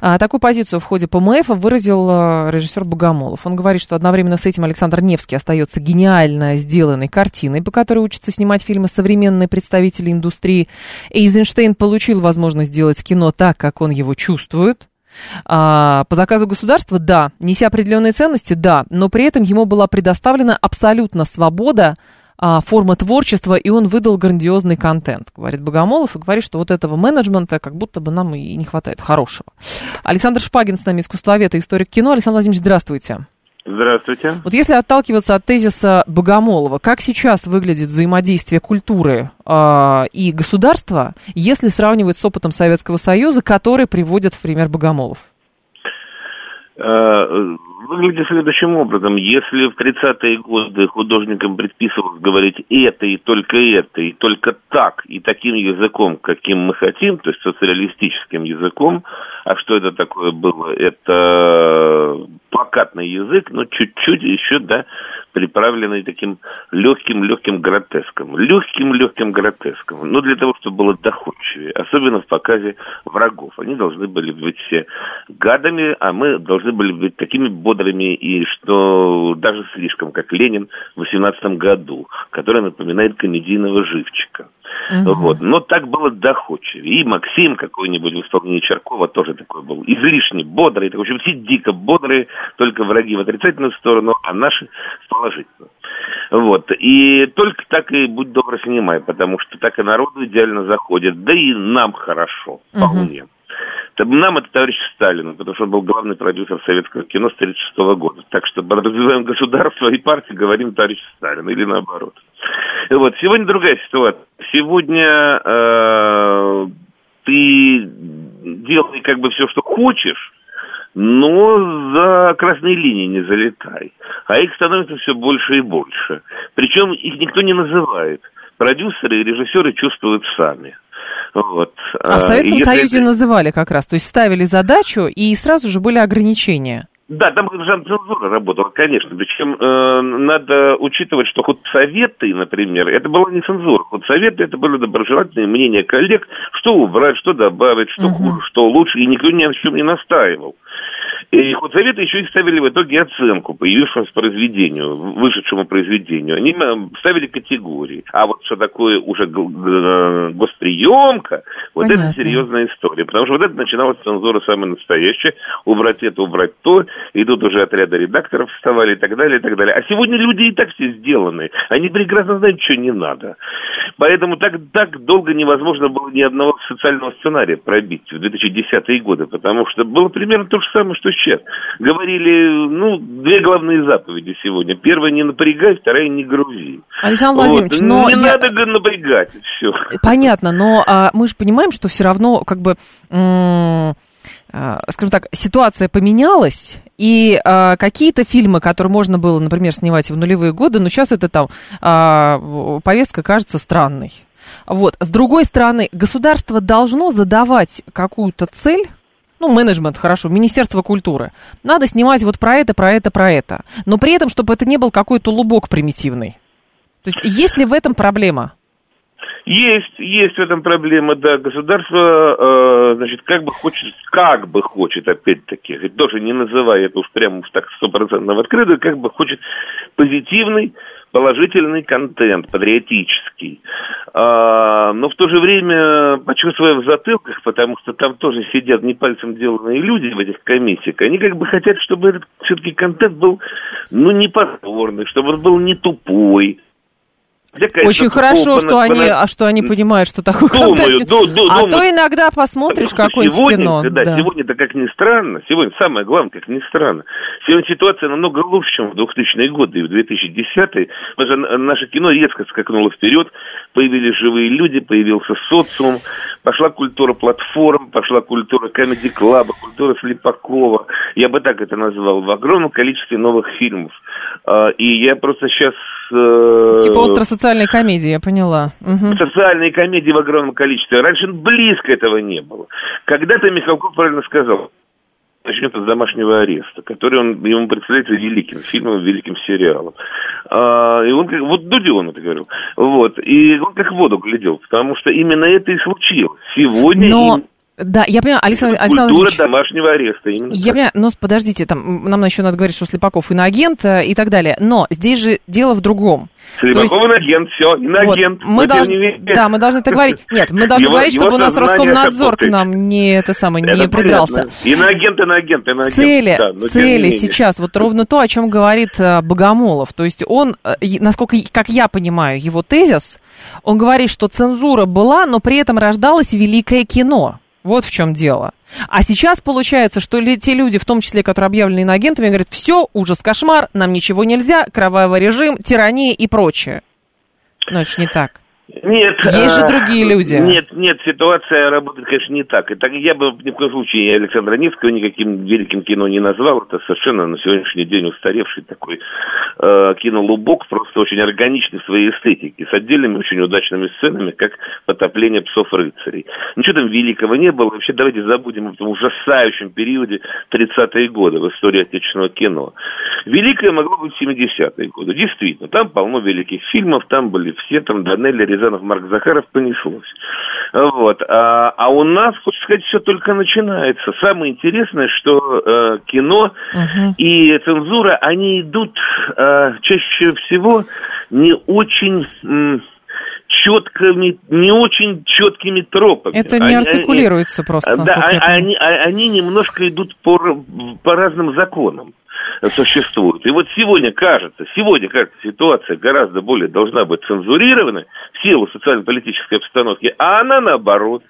А, такую позицию в ходе ПМФ выразил а, режиссер Богомолов. Он говорит, что одновременно с этим Александр Невский остается гениально сделанной картиной, по которой учатся снимать фильмы современные представители индустрии. Эйзенштейн получил возможность сделать кино так, как он его чувствует. А, по заказу государства, да. Неся определенные ценности, да. Но при этом ему была предоставлена абсолютно свобода а, форма творчества, и он выдал грандиозный контент, говорит Богомолов, и говорит, что вот этого менеджмента как будто бы нам и не хватает, хорошего. Александр Шпагин с нами, искусствовед и историк кино. Александр Владимирович, здравствуйте. Здравствуйте. Вот если отталкиваться от тезиса Богомолова, как сейчас выглядит взаимодействие культуры э, и государства, если сравнивать с опытом Советского Союза, который приводит в пример Богомолов? Э, выглядит следующим образом. Если в 30-е годы художникам предписывалось говорить это и только это, и только так, и таким языком, каким мы хотим, то есть социалистическим языком, а что это такое было? Это плакатный язык, но чуть-чуть еще, да, приправленный таким легким-легким гротеском. Легким-легким гротеском. Но для того, чтобы было доходчивее. Особенно в показе врагов. Они должны были быть все гадами, а мы должны были быть такими бодрыми, и что даже слишком, как Ленин в 18 году, который напоминает комедийного живчика. Угу. Вот. Но так было доходчивее. И Максим какой-нибудь в исполнении Чаркова тоже такой был. Излишне бодрый. В общем, все дико бодрые, только враги в отрицательную сторону, а наши в положительную. Вот. И только так и будь добр, снимай, потому что так и народу идеально заходит. Да и нам хорошо, вполне. Угу. Нам это товарищ Сталин, потому что он был главный продюсер советского кино с 1936 года. Так что развиваем государство и партию, говорим товарищ Сталин, или наоборот. Вот. Сегодня другая ситуация. Сегодня э, ты делай как бы все, что хочешь, но за красные линии не залетай. А их становится все больше и больше. Причем их никто не называет. Продюсеры и режиссеры чувствуют сами. Вот. А в Советском Если Союзе это... называли как раз, то есть ставили задачу, и сразу же были ограничения. Да, там цензура работала, конечно. Причем э, надо учитывать, что ход советы, например, это была не цензура. Ход советы это были доброжелательные мнения коллег, что убрать, что добавить, что угу. хуже, что лучше, и никто ни о чем не настаивал. И худсоветы еще и ставили в итоге оценку появившемуся произведению, вышедшему произведению. Они ставили категории. А вот что такое уже госприемка, вот Понятно. это серьезная история. Потому что вот это начиналась цензура самая настоящая. Убрать это, убрать то. И тут уже отряды редакторов вставали и так далее, и так далее. А сегодня люди и так все сделаны. Они прекрасно знают, что не надо. Поэтому так, так долго невозможно было ни одного социального сценария пробить в 2010-е годы. Потому что было примерно то же самое, что сейчас. Говорили, ну, две главные заповеди сегодня. Первая не напрягай, вторая не грузи. Александр вот. Владимирович, но... Не я... надо напрягать, все. Понятно, но а, мы же понимаем, что все равно, как бы... М- а, скажем так, ситуация поменялась, и а, какие-то фильмы, которые можно было, например, снимать в нулевые годы, но сейчас это там а, повестка кажется странной. Вот. С другой стороны, государство должно задавать какую-то цель ну, менеджмент, хорошо, Министерство культуры. Надо снимать вот про это, про это, про это. Но при этом, чтобы это не был какой-то лубок примитивный. То есть есть ли в этом проблема? Есть, есть в этом проблема, да. Государство, э, значит, как бы хочет, как бы хочет, опять-таки, тоже не называя это уж прямо так стопроцентно в открытую, как бы хочет позитивный положительный контент, патриотический. А, но в то же время, почувствуя в затылках, потому что там тоже сидят не пальцем деланные люди в этих комиссиях, они как бы хотят, чтобы этот все-таки контент был, ну, не повторный, чтобы он был не тупой, очень хорошо, что они, а что они понимают, что такое думаю, контент. Ду, ду, а думаю, то иногда посмотришь какое-нибудь кино. Да, да, сегодня-то как ни странно, сегодня самое главное, как ни странно, сегодня ситуация намного лучше, чем в 2000-е годы и в 2010-е. Наше кино резко скакнуло вперед, появились живые люди, появился социум, пошла культура платформ, пошла культура комедий-клаба, культура Слепакова. Я бы так это назвал, в огромном количестве новых фильмов. А, и я просто сейчас типа остросоциальной комедии, я поняла. Угу. Социальные комедии в огромном количестве. Раньше близко этого не было. Когда-то Михалков правильно сказал, начнет с домашнего ареста, который он, ему представляется великим фильмом, великим сериалом. А, и он как, вот Дудион это говорил, вот, и он как в воду глядел, потому что именно это и случилось. Сегодня Но... им да, я понимаю, Александр Александр Культура домашнего ареста. Именно я так. понимаю, но подождите, там, нам еще надо говорить, что Слепаков иноагент э, и так далее. Но здесь же дело в другом. Слепаков есть, иноагент, все, иноагент. Вот, мы должны, да, мы должны это говорить. Нет, мы должны его, говорить, чтобы у нас Роскомнадзор к нам не это самое это не придрался. Иноагент, иноагент, иноагент. Цели, да, цели сейчас, вот ровно то, о чем говорит э, Богомолов. То есть он, э, насколько, как я понимаю, его тезис, он говорит, что цензура была, но при этом рождалось великое кино. Вот в чем дело. А сейчас получается, что те люди, в том числе, которые объявлены иноагентами, говорят, все, ужас, кошмар, нам ничего нельзя, кровавый режим, тирания и прочее. Но это же не так. Нет. Есть же другие люди. Нет, нет, ситуация работает, конечно, не так. И так я бы ни в коем случае Александра Невского никаким великим кино не назвал. Это совершенно на сегодняшний день устаревший такой э, кино-лубок, просто очень органичный в своей эстетике, с отдельными очень удачными сценами, как потопление псов-рыцарей. Ничего там великого не было. Вообще давайте забудем о том ужасающем периоде 30-е годы в истории отечественного кино. Великое могло быть 70-е годы. Действительно, там полно великих фильмов, там были все, там Данелли, Рязанов, Марк Захаров, понеслось. Вот. А, а у нас, хочется сказать, все только начинается. Самое интересное, что э, кино uh-huh. и цензура, они идут э, чаще всего не очень... М- четкими, не очень четкими тропами. Это не артикулируется просто. Да, они, они немножко идут по, по разным законам существуют. И вот сегодня кажется, сегодня кажется, ситуация гораздо более должна быть цензурирована в силу социально-политической обстановки, а она наоборот.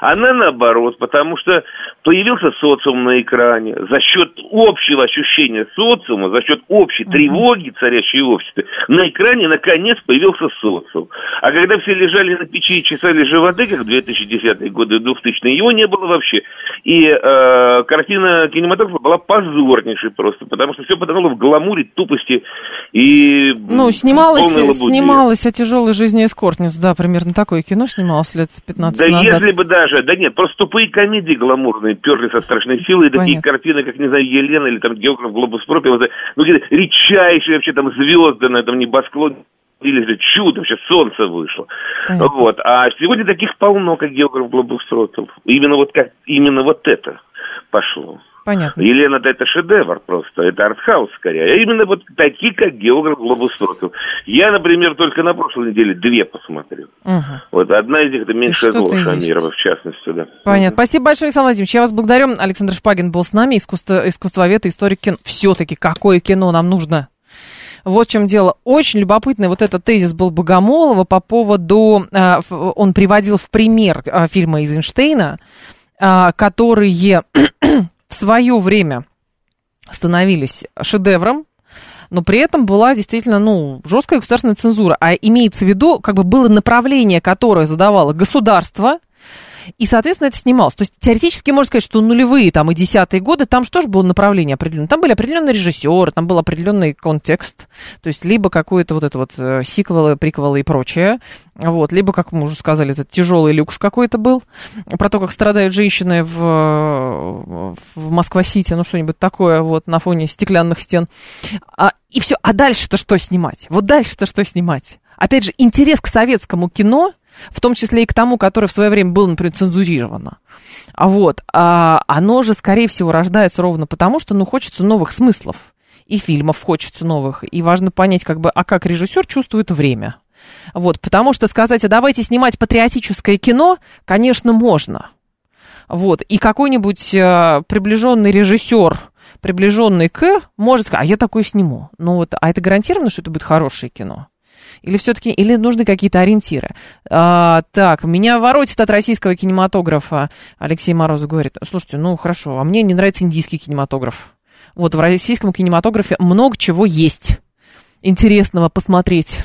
Она наоборот, потому что появился социум на экране, за счет общего ощущения социума, за счет общей тревоги, царящей в обществе, на экране наконец появился социум. А когда все лежали на печи и чесали животы, как в 2010-е годы и 2000-е, его не было вообще. И э, картина кинематографа была позорнейшей просто, потому что все потонуло в гламуре, тупости и Ну, снималось, снималось о тяжелой жизни эскортниц, да, примерно такое кино снималось лет 15 да назад. если бы даже, да нет, просто тупые комедии гламурные перли со страшной силой, и такие картины, как, не знаю, Елена или там географ Глобус Пропи, ну, какие-то редчайшие вообще там звезды на этом небосклоне, или же чудо, вообще солнце вышло. Понятно. Вот. А сегодня таких полно, как географ Глобус Пропи. Именно вот как, именно вот это пошло. Понятно. Елена это шедевр просто, это артхаус скорее. А именно вот такие, как географ Глобус Пропил. Я, например, только на прошлой неделе две посмотрел. Угу. Вот одна из них это меньшее зло Шамирова, в частности, да. Понятно. Спасибо большое, Александр Владимирович. Я вас благодарю. Александр Шпагин был с нами, искусство, искусствовед и историк кино. Все-таки какое кино нам нужно? Вот в чем дело. Очень любопытный вот этот тезис был Богомолова по поводу... Э, он приводил в пример э, фильма Эйзенштейна, э, которые в свое время становились шедевром, но при этом была действительно, ну, жесткая государственная цензура. А имеется в виду, как бы было направление, которое задавало государство – и, соответственно, это снималось. То есть теоретически можно сказать, что нулевые там и десятые годы, там же было направление определенное? Там были определенные режиссеры, там был определенный контекст, то есть либо какое-то вот это вот э, сиквелы, приквелы и прочее, вот, либо, как мы уже сказали, этот тяжелый люкс какой-то был, про то, как страдают женщины в, в Москва-Сити, ну что-нибудь такое вот на фоне стеклянных стен. А, и все, а дальше-то что снимать? Вот дальше-то что снимать? Опять же, интерес к советскому кино в том числе и к тому, которое в свое время было, например, цензурировано. А вот, а, оно же, скорее всего, рождается ровно потому, что, ну, хочется новых смыслов. И фильмов хочется новых. И важно понять, как бы, а как режиссер чувствует время. Вот, потому что сказать, а давайте снимать патриотическое кино, конечно, можно. Вот, и какой-нибудь э, приближенный режиссер, приближенный к, может сказать, а я такой сниму. Ну вот, а это гарантированно, что это будет хорошее кино? Или все-таки, или нужны какие-то ориентиры? А, так, меня воротит от российского кинематографа. Алексей Морозов говорит, слушайте, ну хорошо, а мне не нравится индийский кинематограф. Вот в российском кинематографе много чего есть интересного посмотреть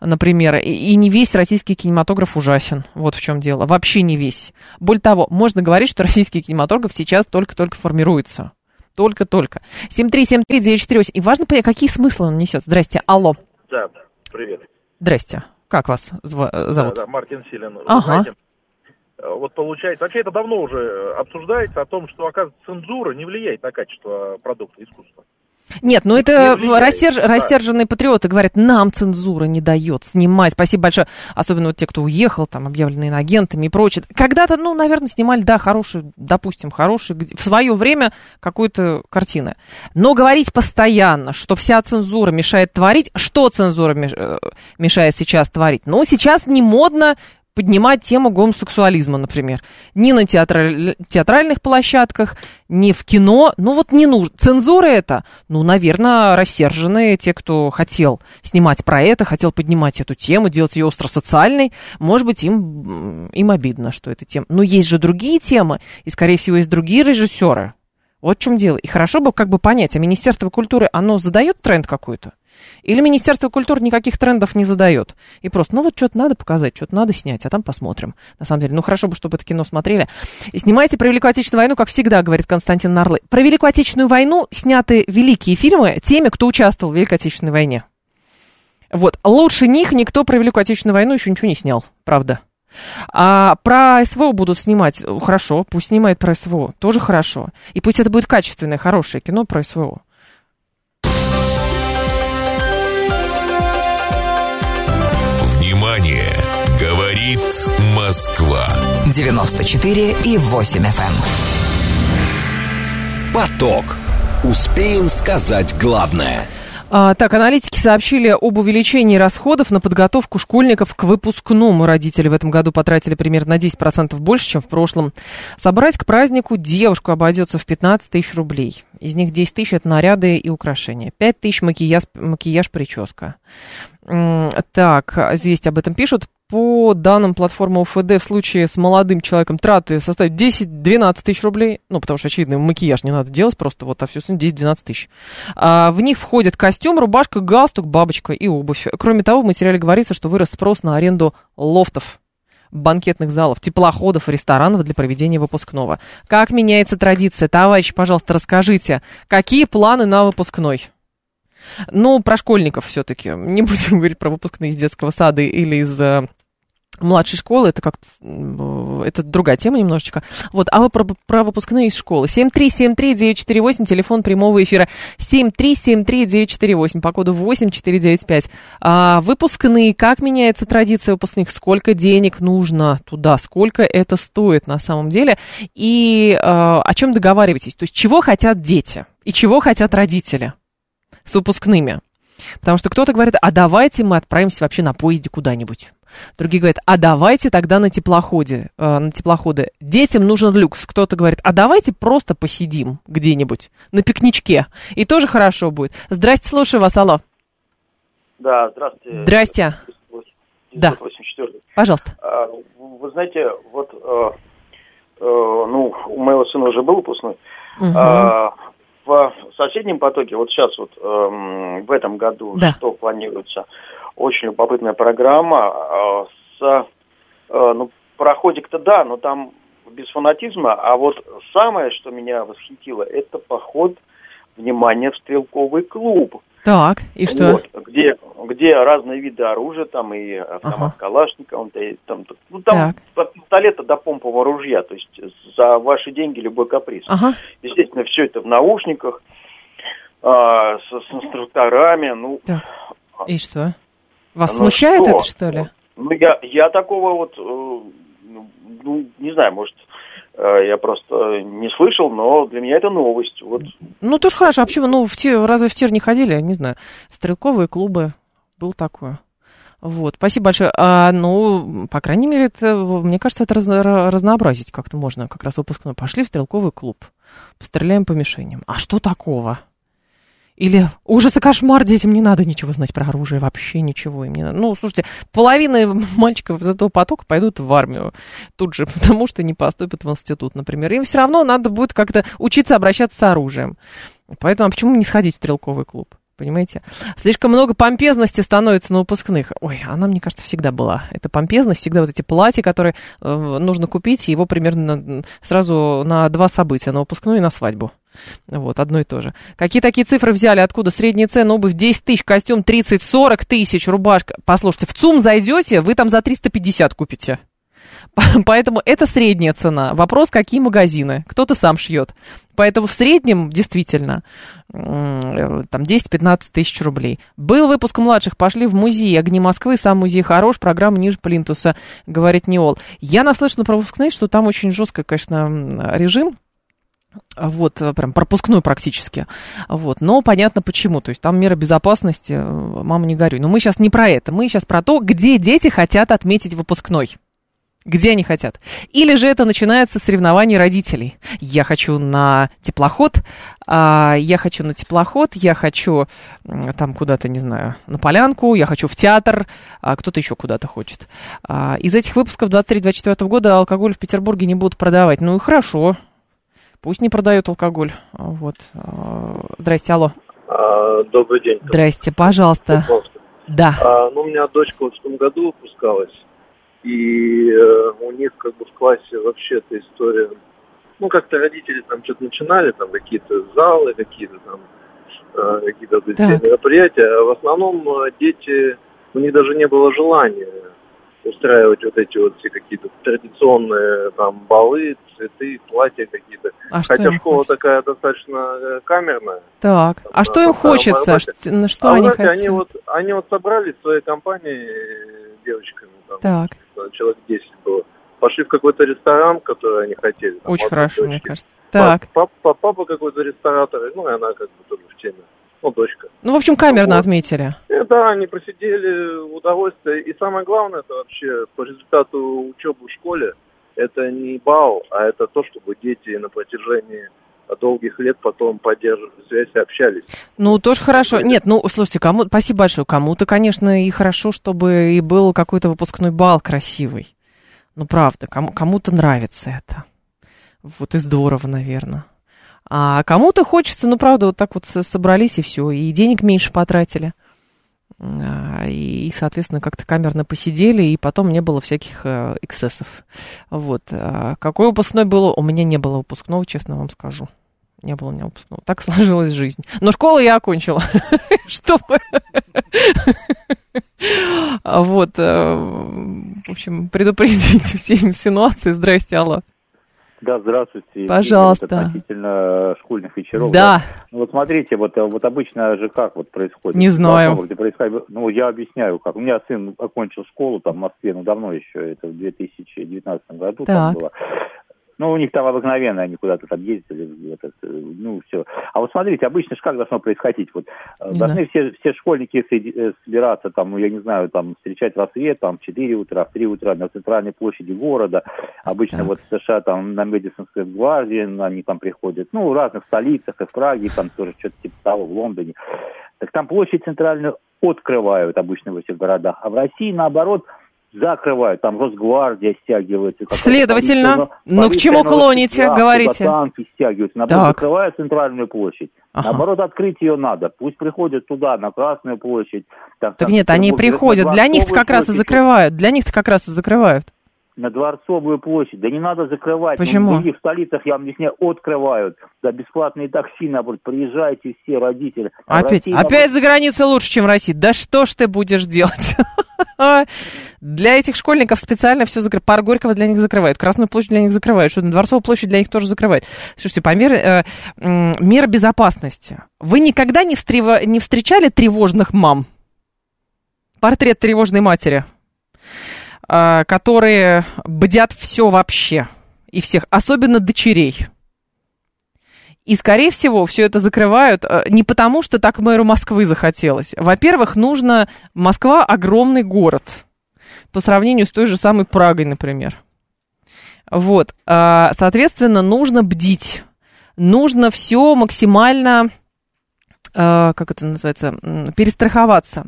например, и, и не весь российский кинематограф ужасен. Вот в чем дело. Вообще не весь. Более того, можно говорить, что российский кинематограф сейчас только-только формируется. Только-только. 7373948. И важно понять, какие смыслы он несет. Здрасте, алло. Да, Привет. Здрасте. Как вас зв- зовут? Да, да, Мартин Силин. Ага. Знаете, э, вот получается, вообще это давно уже обсуждается о том, что, оказывается, цензура не влияет на качество продукта искусства. Нет, ну это рассерж... да. рассерженные патриоты говорят, нам цензура не дает снимать. Спасибо большое. Особенно вот те, кто уехал, там, объявленные агентами и прочее. Когда-то, ну, наверное, снимали, да, хорошие, допустим, хорошие, в свое время какую-то картины. Но говорить постоянно, что вся цензура мешает творить, что цензура э, мешает сейчас творить? Ну, сейчас не модно поднимать тему гомосексуализма, например. Ни на театр... театральных площадках, ни в кино. Ну вот не нужно. Цензура это, ну, наверное, рассерженные те, кто хотел снимать про это, хотел поднимать эту тему, делать ее остро-социальной. Может быть, им, им обидно, что это тема. Но есть же другие темы, и, скорее всего, есть другие режиссеры. Вот в чем дело. И хорошо бы как бы понять, а Министерство культуры, оно задает тренд какой-то? Или Министерство культуры никаких трендов не задает. И просто, ну вот что-то надо показать, что-то надо снять, а там посмотрим. На самом деле, ну хорошо бы, чтобы это кино смотрели. Снимайте про Великую Отечественную войну, как всегда, говорит Константин Нарлы. Про Великую Отечественную войну сняты великие фильмы теми, кто участвовал в Великой Отечественной войне. Вот. Лучше них никто про Великую Отечественную войну еще ничего не снял, правда. А про СВО будут снимать, хорошо, пусть снимают про СВО, тоже хорошо. И пусть это будет качественное, хорошее кино про СВО. Говорит Москва. 94 и 8 FM. эм. Поток. Успеем сказать главное – а, так, аналитики сообщили об увеличении расходов на подготовку школьников к выпускному. Родители в этом году потратили примерно на 10% больше, чем в прошлом. Собрать к празднику девушку обойдется в 15 тысяч рублей. Из них 10 тысяч – это наряды и украшения. 5 тысяч макияж, макияж, прическа. Так, здесь об этом пишут. По данным платформы УФД, в случае с молодым человеком траты составят 10-12 тысяч рублей. Ну, потому что, очевидно, макияж не надо делать, просто вот, а все 10-12 тысяч. А, в них входит костюм, рубашка, галстук, бабочка и обувь. Кроме того, в материале говорится, что вырос спрос на аренду лофтов банкетных залов, теплоходов ресторанов для проведения выпускного. Как меняется традиция? Товарищ, пожалуйста, расскажите, какие планы на выпускной? Ну, про школьников все-таки. Не будем [LAUGHS] говорить про выпускные из детского сада или из э, младшей школы, это как это другая тема немножечко. Вот, а вы про, про выпускные из школы. 7373948, телефон прямого эфира. 7373948, по коду 8495. А, выпускные, как меняется традиция выпускных, сколько денег нужно туда, сколько это стоит на самом деле, и а, о чем договариваетесь, то есть чего хотят дети и чего хотят родители с выпускными. Потому что кто-то говорит, а давайте мы отправимся вообще на поезде куда-нибудь. Другие говорят, а давайте тогда на теплоходе, э, на теплоходы. Детям нужен люкс. Кто-то говорит, а давайте просто посидим где-нибудь на пикничке. И тоже хорошо будет. Здрасте, слушаю вас, алло. Да, здравствуйте. Здрасте. Да. Пожалуйста. А, вы знаете, вот, э, э, ну, у моего сына уже был выпускной. Угу. А, в соседнем потоке, вот сейчас вот эм, в этом году, да. что планируется, очень любопытная программа э, с, э, ну, проходик-то да, но там без фанатизма, а вот самое, что меня восхитило, это поход, внимание, в стрелковый клуб. Так, и что? Вот, где, где разные виды оружия, там и автомат ага. Калашникова, и там, ну там так. от пистолета до помпового ружья, то есть за ваши деньги любой каприз. Ага. Естественно, все это в наушниках, а, с, с инструкторами, ну... Так. И что? Вас ну, смущает что? это, что ли? Ну, я, я такого вот, э, ну, ну, не знаю, может, э, я просто не слышал, но для меня это новость. Вот. Ну, тоже хорошо. А почему? Ну, в тир, разве в тир не ходили? Не знаю. Стрелковые клубы. Был такое. Вот, спасибо большое. А, ну, по крайней мере, это, мне кажется, это разно, разнообразить как-то можно. Как раз выпускной. Пошли в стрелковый клуб. Постреляем по мишеням. А что такого? Или ужас и кошмар, детям не надо ничего знать про оружие, вообще ничего им не надо. Ну, слушайте, половина мальчиков из этого потока пойдут в армию тут же, [LAUGHS] потому что не поступят в институт, например. Им все равно надо будет как-то учиться обращаться с оружием. Поэтому а почему не сходить в стрелковый клуб? Понимаете? Слишком много помпезности становится на выпускных. Ой, она, мне кажется, всегда была. Это помпезность, всегда вот эти платья, которые э, нужно купить, его примерно сразу на два события, на выпускную и на свадьбу. Вот, одно и то же. Какие такие цифры взяли? Откуда? Средняя цена обувь 10 тысяч, костюм 30-40 тысяч, рубашка. Послушайте, в ЦУМ зайдете, вы там за 350 купите. Поэтому это средняя цена. Вопрос, какие магазины. Кто-то сам шьет. Поэтому в среднем, действительно, там 10-15 тысяч рублей. Был выпуск младших, пошли в музей «Огни Москвы», сам музей хорош, программа ниже Плинтуса, говорит Неол. Я наслышана про выпускные, что там очень жесткий, конечно, режим, вот, э, прям пропускной практически. Вот, но понятно почему. То есть там меры безопасности, э, мама не горюй. Но мы сейчас не про это. Мы сейчас про то, где дети хотят отметить выпускной где они хотят. Или же это начинается с соревнований родителей. Я хочу на теплоход, а, я хочу на теплоход, я хочу там куда-то, не знаю, на полянку, я хочу в театр, а кто-то еще куда-то хочет. А, из этих выпусков 23-24 года алкоголь в Петербурге не будут продавать. Ну и хорошо, пусть не продают алкоголь. Вот. А, здрасте, алло. А, добрый день. Здрасте, пожалуйста. Да. А, ну, у меня дочка вот в том году выпускалась, и э, у них как бы в классе вообще эта история, ну, как-то родители там что-то начинали, там какие-то залы, какие-то там, э, какие-то мероприятия, а в основном э, дети, у них даже не было желания устраивать вот эти вот все какие-то традиционные там балы, цветы, платья какие-то. А Хотя школа хочется? такая достаточно э, камерная. Так, а что им хочется? Что, что а они знаете, хотят? Они вот, они вот собрались в своей компании девочками, там, так. человек 10 было. Пошли в какой-то ресторан, который они хотели. Там, Очень хорошо, дочки. мне кажется. Так. Папа, папа какой-то ресторатор, ну и она как бы тоже в теме ну, дочка. Ну, в общем, камерно вот. отметили. И, э, да, они посидели в удовольствие. И самое главное, это вообще по результату учебы в школе, это не бал, а это то, чтобы дети на протяжении долгих лет потом поддерживали связь и общались. Ну, тоже хорошо. Нет, ну, слушайте, кому спасибо большое. Кому-то, конечно, и хорошо, чтобы и был какой-то выпускной бал красивый. Ну, правда, кому- кому-то нравится это. Вот и здорово, наверное. А кому-то хочется, ну, правда, вот так вот собрались и все, и денег меньше потратили. А, и, соответственно, как-то камерно посидели, и потом не было всяких э, эксцессов. Вот. А какой выпускной был? У меня не было выпускного, честно вам скажу. Не было у меня выпускного. Так сложилась жизнь. Но школу я окончила. [LAUGHS] Чтобы... [LAUGHS] Вот. Э, в общем, предупредите [LAUGHS] все инсинуации. Здрасте, Алла. Да, здравствуйте. Пожалуйста. Вот относительно школьных вечеров. Да. Ну, вот смотрите, вот, э, вот обычно же как вот происходит? Не знаю. Где происходит, ну, я объясняю, как. У меня сын окончил школу там в Москве, ну, давно еще, это в 2019 году так. там было. Ну, у них там обыкновенно, они куда-то там ездили, этот, ну, все. А вот смотрите, обычно же как должно происходить? Вот э, не должны все, все школьники э, собираться, там, ну, я не знаю, там, встречать рассвет, там, в 4 утра, в 3 утра на центральной площади города. Обычно так. вот в США, там, на Медисонской гвардии они там приходят, ну, в разных столицах, и в Праге, там тоже что-то типа того, в Лондоне. Так там площадь центральную открывают обычно в этих городах. А в России, наоборот, закрывают, там Росгвардия стягивается. Следовательно, ну к чему клоните, да, говорите? Танки стягиваются, наоборот, так. закрывают центральную площадь. Ага. Наоборот, открыть ее надо. Пусть приходят туда, на Красную площадь. Там, так нет, они приходят, для них-то как раз и закрывают, для них-то как раз и закрывают. На Дворцовую площадь. Да не надо закрывать. Почему? В других столицах, я вам объясняю, открывают. Да бесплатные такси, наоборот, приезжайте все, родители. А опять, России, опять наоборот... за границей лучше, чем в России. Да что ж ты будешь делать? [LAUGHS] Для этих школьников специально все закрывают. Парк Горького для них закрывают, Красную площадь для них закрывают, что Дворцовую площадь для них тоже закрывают. Слушайте, по мере, э, мера безопасности. Вы никогда не, встрев... не встречали тревожных мам? Портрет тревожной матери, которые бдят все вообще и всех, особенно дочерей. И, скорее всего, все это закрывают э, не потому, что так мэру Москвы захотелось. Во-первых, нужно... Москва огромный город по сравнению с той же самой Прагой, например. Вот. А, соответственно, нужно бдить. Нужно все максимально, как это называется, перестраховаться.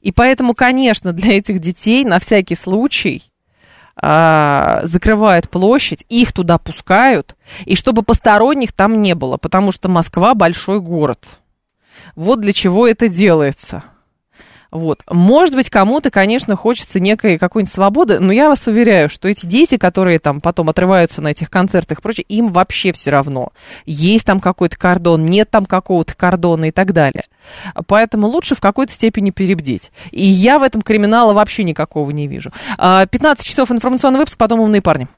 И поэтому, конечно, для этих детей на всякий случай а, закрывают площадь, их туда пускают, и чтобы посторонних там не было, потому что Москва большой город. Вот для чего это делается. Вот. Может быть, кому-то, конечно, хочется некой какой-нибудь свободы, но я вас уверяю, что эти дети, которые там потом отрываются на этих концертах и прочее, им вообще все равно. Есть там какой-то кордон, нет там какого-то кордона и так далее. Поэтому лучше в какой-то степени перебдеть. И я в этом криминала вообще никакого не вижу. 15 а, часов информационный выпуск, потом умные парни.